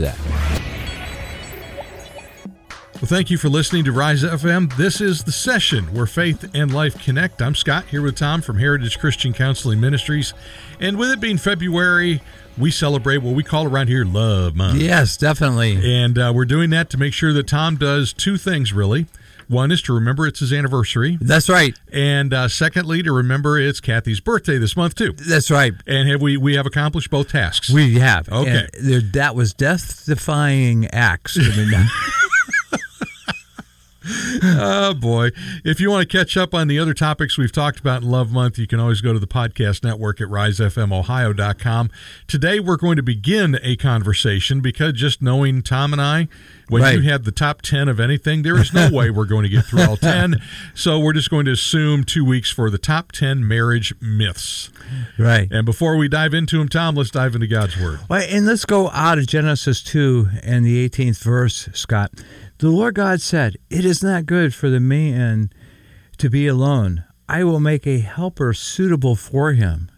that. Well, thank you for listening to Rise FM. This is the session where faith and life connect. I'm Scott here with Tom from Heritage Christian Counseling Ministries. And with it being February, we celebrate what we call around here Love Month. Yes, definitely. And uh, we're doing that to make sure that Tom does two things really. One is to remember it's his anniversary. That's right. And uh, secondly, to remember it's Kathy's birthday this month, too. That's right. And have we, we have accomplished both tasks? We have. Okay. There, that was death defying acts. Oh boy. If you want to catch up on the other topics we've talked about in Love Month, you can always go to the podcast network at risefmohio.com. Today we're going to begin a conversation because just knowing Tom and I, when Right. you had the top 10 of anything, there is no way we're going to get through all 10. So we're just going to assume two weeks for the top 10 marriage myths. right. And before we dive into them, Tom, let's dive into God's Word. Well, and let's go out of Genesis 2 and the 18th verse, Scott. The Lord God said, It is not good for the man to be alone. I will make a helper suitable for him.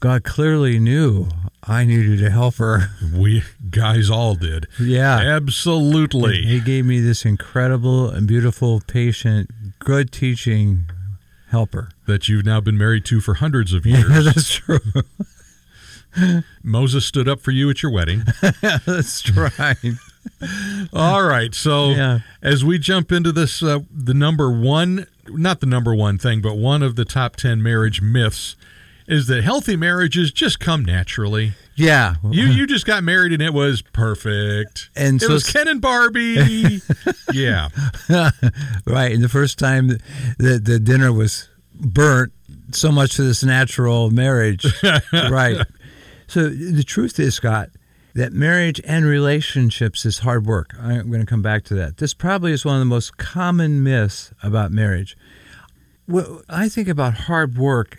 God clearly knew I needed a helper. We guys all did. Yeah. Absolutely. He gave me this incredible and beautiful, patient, good teaching helper. That you've now been married to for hundreds of years. Yeah, that's true. Moses stood up for you at your wedding. that's right. All right. So Yeah. as we jump into this, uh, the number one, not the number one thing, but one of the top 10 marriage myths is that healthy marriages just come naturally. Yeah. You you just got married and it was perfect. And it so was Ken and Barbie. yeah. right. And the first time that the dinner was burnt, so much for this natural marriage. right. So the truth is, Scott, that marriage and relationships is hard work. I'm going to come back to that. This probably is one of the most common myths about marriage. I think about hard work,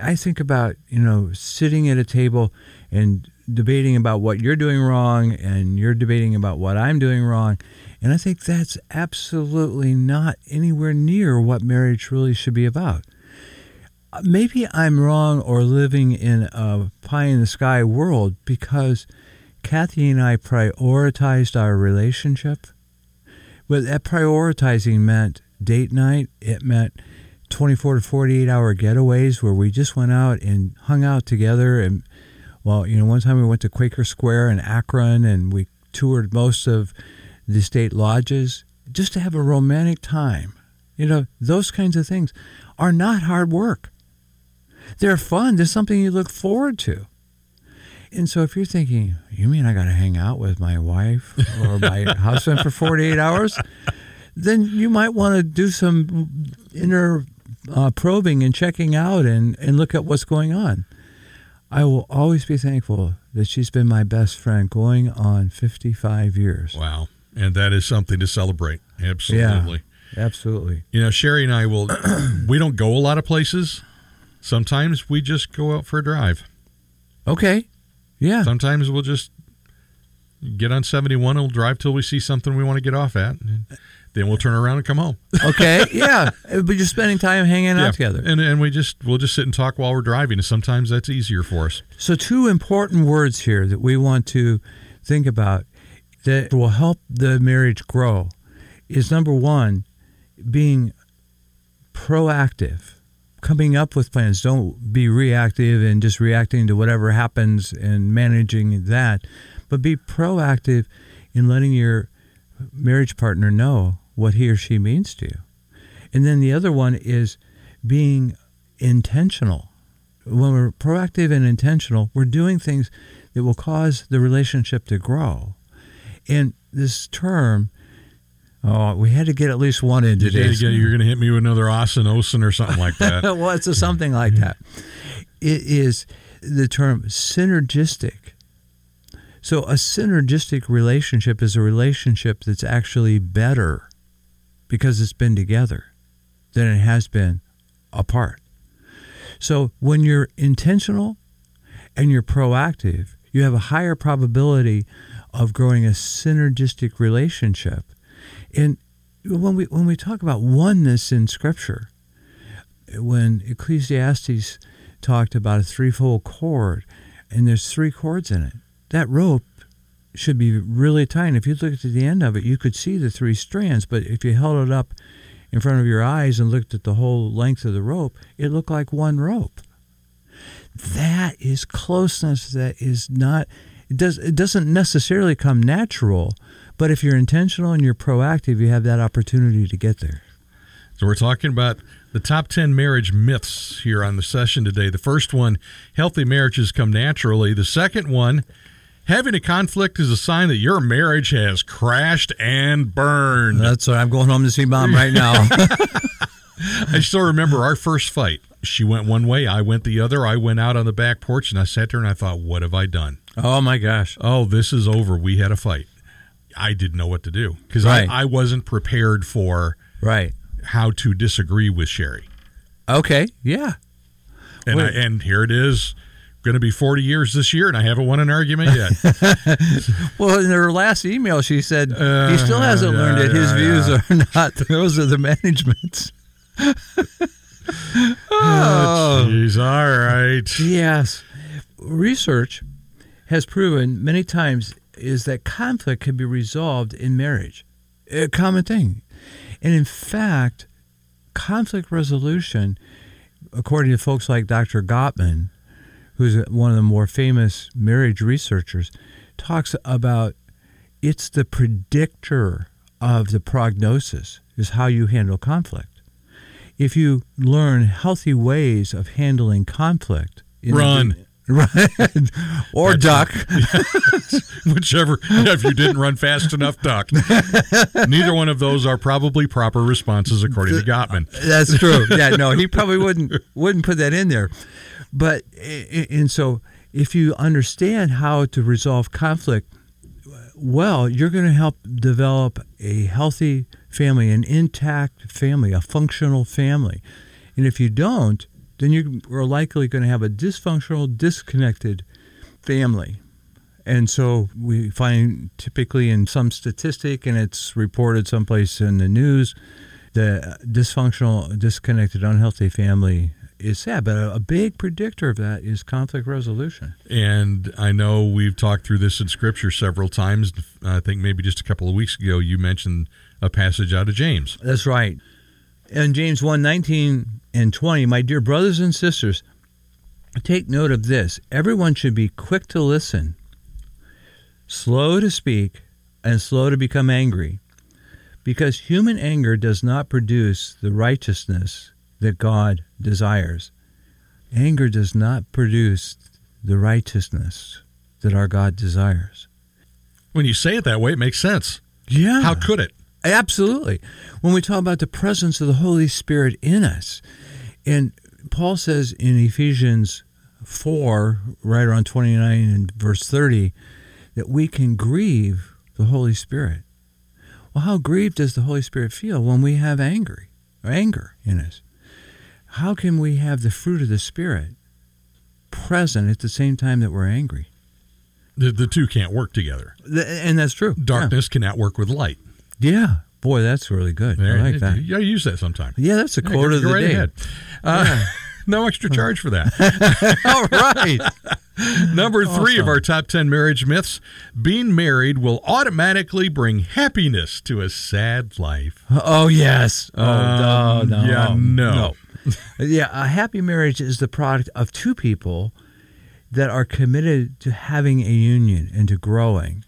I think about, you know, sitting at a table and debating about what you're doing wrong and you're debating about what I'm doing wrong. And I think that's absolutely not anywhere near what marriage really should be about. Maybe I'm wrong or living in a pie in the sky world because Kathy and I prioritized our relationship. But that prioritizing meant date night, it meant 24 to 48 hour getaways where we just went out and hung out together. And, well, you know, one time we went to Quaker Square in Akron and we toured most of the state lodges just to have a romantic time. You know, those kinds of things are not hard work. They're fun. They're something you look forward to. And so if you're thinking, you mean I got to hang out with my wife or my husband for 48 hours? Then you might want to do some inner uh, probing and checking out and, and look at what's going on. I will always be thankful that she's been my best friend going on 55 years. Wow. And that is something to celebrate. Absolutely. Absolutely. You know, Sherry and I will, we don't go a lot of places. Sometimes we just go out for a drive. Okay. Yeah. Sometimes we'll just get on 71 and we'll drive till we see something we want to get off at. And then we'll turn around and come home. Okay. Yeah. But you're spending time hanging out together. And, and we just, we'll just sit and talk while we're driving. And sometimes that's easier for us. So, two important words here that we want to think about that will help the marriage grow is number one, being proactive, coming up with plans. Don't be reactive and just reacting to whatever happens and managing that, but be proactive in letting your marriage partner know what he or she means to you. And then the other one is being intentional when we're proactive and intentional, we're doing things that will cause the relationship to grow. And this term, oh, we had to get at least one in today. you're going to hit me with another osinosin or something like that. well, it's a something like that. It is the term synergistic. So, a synergistic relationship is a relationship that's actually better because it's been together than it has been apart. So, when you're intentional and you're proactive, you have a higher probability of growing a synergistic relationship. And when we when we talk about oneness in Scripture, when Ecclesiastes talked about a threefold cord, and there's three cords in it, that rope should be really tight. And if you looked at the end of it, you could see the three strands. But if you held it up in front of your eyes and looked at the whole length of the rope, it looked like one rope. That is closeness. That is not. It does. It doesn't necessarily come natural, but if you're intentional and you're proactive, you have that opportunity to get there. So we're talking about the top 10 marriage myths here on the session today. The first one, healthy marriages come naturally. The second one, having a conflict is a sign that your marriage has crashed and burned. That's why I'm going home to see mom right now. I still remember our first fight. She went one way, I went the other. I went out on the back porch and I sat there and I thought, what have I done? oh my gosh. Oh, this is over. We had a fight. I didn't know what to do because Right. I, I wasn't prepared for Right. how to disagree with Sherry. Okay. Yeah. And I, and here it is, going to be 40 years this year, and I haven't won an argument yet. Well, in her last email, she said Uh, he still hasn't yeah, learned that his yeah, views are not those of the management's. oh. Jeez, all right. Yes. Research has proven many times is that conflict can be resolved in marriage. A common thing. And in fact, conflict resolution, according to folks like Dr. Gottman, who's one of the more famous marriage researchers, talks about it's the predictor of the prognosis is how you handle conflict. If you learn healthy ways of handling conflict, Run. Right. or duck. Whichever, if you didn't run fast enough, duck. Neither one of those are probably proper responses, according to Gottman. Uh, that's true. Yeah, no, he probably wouldn't wouldn't put that in there. But and so if you understand how to resolve conflict well, you're going to help develop a healthy family, an intact family, a functional family. And if you don't, then you are likely going to have a dysfunctional, disconnected family. And so we find typically in some statistic, and it's reported someplace in the news, the dysfunctional, disconnected, unhealthy family is sad. But a, a big predictor of that is conflict resolution. And I know we've talked through this in Scripture several times. I think maybe just a couple of weeks ago, you mentioned a passage out of James. That's right. In James 1 19 and 20, my dear brothers and sisters, take note of this. Everyone should be quick to listen, slow to speak, and slow to become angry, because human anger does not produce the righteousness that God desires. Anger does not produce the righteousness that our God desires. When you say it that way, it makes sense. Yeah. How could it? Absolutely. When we talk about the presence of the Holy Spirit in us, and Paul says in Ephesians 4, right around 29 and verse 30, that we can grieve the Holy Spirit. Well, how grieved does the Holy Spirit feel when we have anger, anger in us? How can we have the fruit of the Spirit present at the same time that we're angry? The, the two can't work together. Th- And that's true. Darkness cannot work with light. Yeah. yeah. Boy, that's really good. I like that. Yeah, use that sometime. Yeah, that's a Yeah, quote of the right day. ahead. Uh, no extra charge for that. All right. Number three of our top 10 marriage myths being married will automatically bring happiness to a sad life. Oh yes. Oh Um, no, no. yeah, no. yeah, a happy marriage is the product of two people that are committed to having a union and to growing.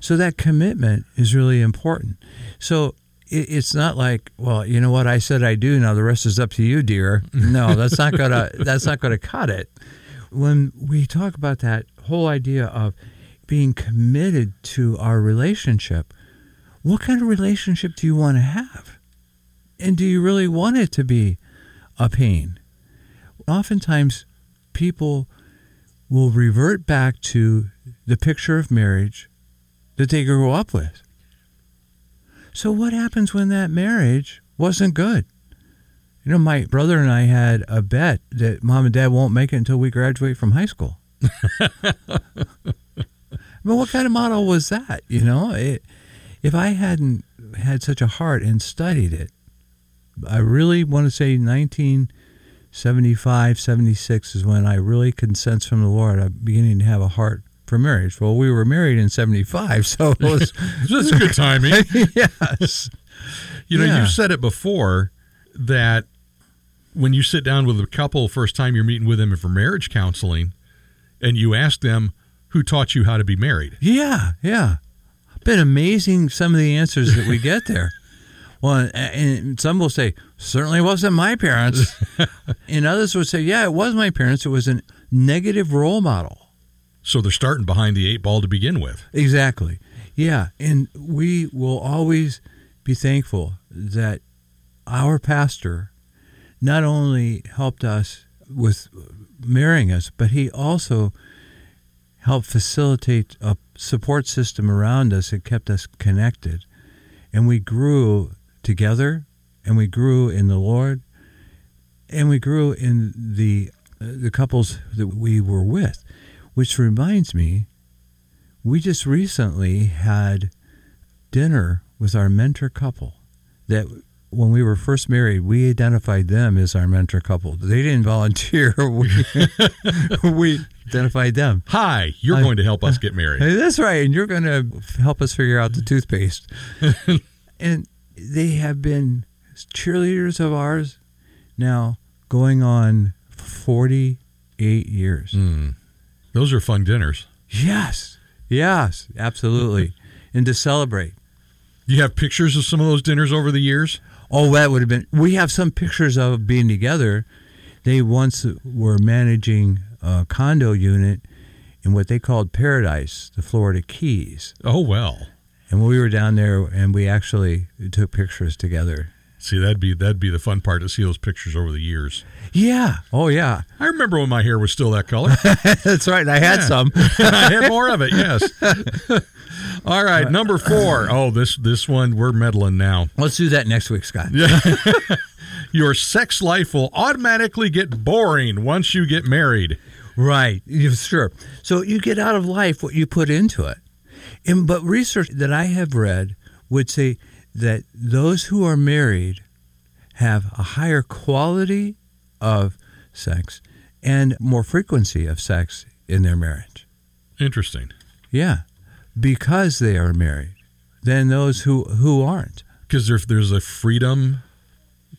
So that commitment is really important. So it, it's not like, well, you know what I said I do. Now the rest is up to you, dear. No, that's not gonna that's not gonna cut it. When we talk about that whole idea of being committed to our relationship, what kind of relationship do you want to have? And do you really want it to be a pain? Oftentimes, people will revert back to the picture of marriage that they grew up with. So, what happens when that marriage wasn't good? You know, my brother and I had a bet that mom and dad won't make it until we graduate from high school. but what kind of model was that? You know, it, if I hadn't had such a heart and studied it, I really want to say 1975, 76 is when I really could sense from the Lord I'm beginning to have a heart for marriage. Well, we were married in 75, so it was. That's good timing. yes. You know, Yeah. you've said it before that when you sit down with a couple first time you're meeting with them for marriage counseling and you ask them who taught you how to be married. Yeah, yeah. Been amazing some of the answers that we get there. Well, and some will say, certainly wasn't my parents. and others would say, yeah, it was my parents. It was a negative role model. So they're starting behind the eight ball to begin with. Exactly. Yeah. And we will always be thankful that our pastor not only helped us with marrying us, but he also helped facilitate a support system around us that kept us connected. And we grew together and we grew in the Lord and we grew in the uh, the couples that we were with, which reminds me we just recently had dinner with our mentor couple that when we were first married, we identified them as our mentor couple. They didn't volunteer. We, we identified them. Hi, you're I- going to help us get married. That's right. And you're going to help us figure out the toothpaste. and they have been cheerleaders of ours now going on 48 years. Hmm. Those are fun dinners. Yes. Yes, absolutely. and to celebrate. You have pictures of some of those dinners over the years? Oh, that would have been. We have some pictures of being together. They once were managing a condo unit in what they called Paradise, the Florida Keys. Oh well. And we were down there and we actually took pictures together. See, that'd be that'd be the fun part to see those pictures over the years. Yeah. Oh, yeah. I remember when my hair was still that color. That's right. I had Yeah. some. I had more of it. Yes. All right, number four. Oh, this this one we're meddling now. Let's do that next week, Scott. Yeah. Your sex life will automatically get boring once you get married. Right. Sure. So you get out of life what you put into it. And, but research that I have read would say that those who are married have a higher quality of sex and more frequency of sex in their marriage. Interesting. Yeah. Because they are married than those who, who aren't. Because there, there's a freedom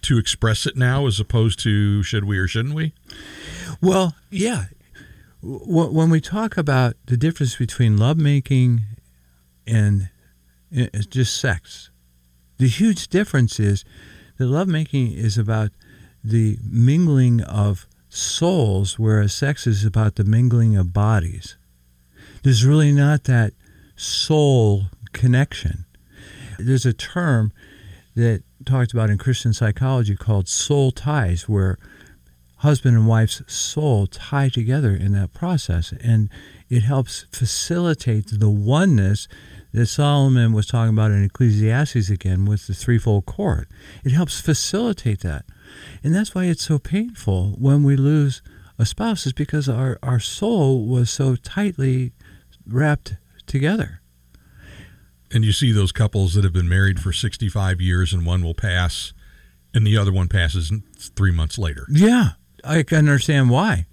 to express it now as opposed to should we or shouldn't we? Well, yeah. W- When we talk about the difference between lovemaking and just sex, the huge difference is that lovemaking is about the mingling of souls, whereas sex is about the mingling of bodies. There's really not that soul connection. There's a term that talked about in Christian psychology called soul ties, where husband and wife's soul tie together in that process. And it helps facilitate the oneness that Solomon was talking about in Ecclesiastes again with the threefold cord. It helps facilitate that. And that's why it's so painful when we lose a spouse, is because our, our soul was so tightly wrapped together. And you see those couples that have been married for 65 years and one will pass and the other one passes three months later. Yeah, I can understand why.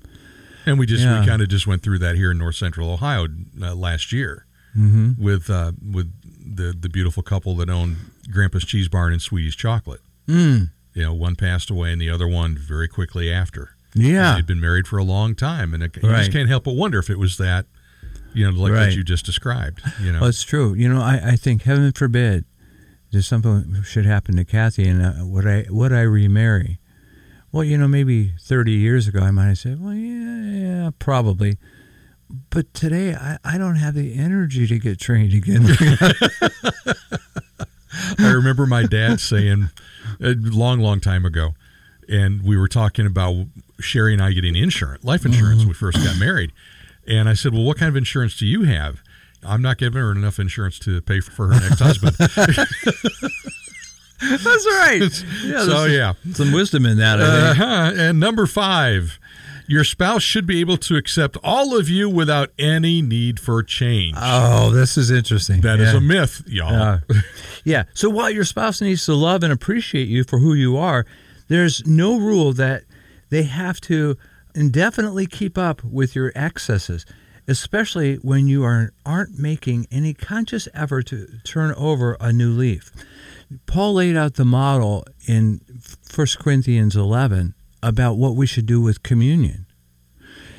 And we just Yeah. we kind of just went through that here in North Central Ohio uh, last year Mm-hmm. with uh, with the the beautiful couple that owned Grandpa's Cheese Barn and Sweetie's Chocolate. Mm. You know, one passed away and the other one very quickly after. Yeah. they'd been married for a long time, and it, you Right. just can't help but wonder if it was that, you know, like Right. what you just described. You know, Well, it's true. You know, I, I think heaven forbid There's something should happen to Kathy, and uh, would I would I remarry? Well, you know, maybe 30 years ago, I might have said, well, yeah, yeah, probably. But today, I, I don't have the energy to get trained again. I remember my dad saying a long, long time ago, and we were talking about Sherry and I getting insurance, life insurance, when we first got married. And I said, Well, what kind of insurance do you have? I'm not giving her enough insurance to pay for her next husband. That's right. Yeah, so, yeah. some wisdom in that. Uh-huh. And number five, your spouse should be able to accept all of you without any need for change. Oh, this is interesting. That is Yeah. a myth, y'all. Yeah. yeah. So while your spouse needs to love and appreciate you for who you are, there's no rule that they have to indefinitely keep up with your excesses, especially when you are, aren't making any conscious effort to turn over a new leaf. Paul laid out the model in 1 Corinthians 11 about what we should do with communion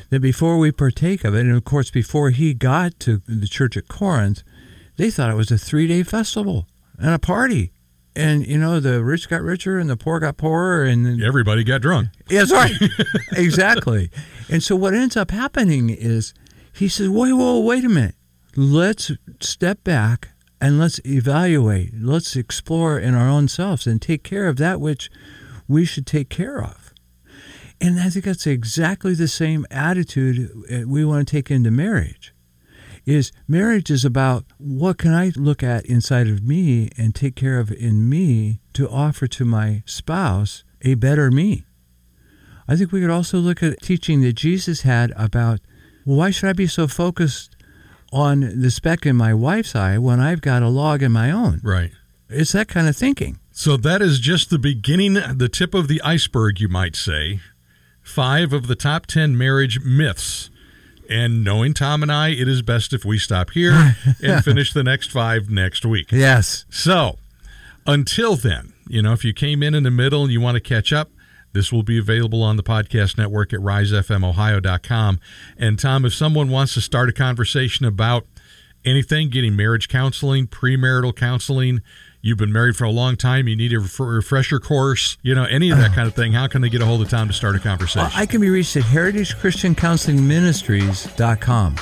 that before we partake of it, and of course, before he got to the church at Corinth, they thought it was a three day festival and a party. And, you know, the rich got richer and the poor got poorer. And Everybody got drunk. yeah, that's right. exactly. And so what ends up happening is he says, wait, whoa, wait a minute. Let's step back and let's evaluate. Let's explore in our own selves and take care of that which we should take care of. And I think that's exactly the same attitude uh, we want to take into marriage. Is marriage is about what can I look at inside of me and take care of in me to offer to my spouse a better me. I think we could also look at teaching that Jesus had about well, why should I be so focused on the speck in my wife's eye when I've got a log in my own? Right. It's that kind of thinking. So that is just the beginning, the tip of the iceberg, you might say. Five of the top 10 marriage myths. And knowing Tom and I, it is best if we stop here and finish the next five next week. Yes. So until then, you know, if you came in in the middle and you want to catch up, this will be available on the podcast network at risefmohio.com. And Tom, if someone wants to start a conversation about anything, getting marriage counseling, premarital counseling, you've been married for a long time, you need a ref- refresher course, you know, any of that kind of thing, how can they get a hold of Tom to start a conversation? I can be reached at heritagechristiancounselingministries.com.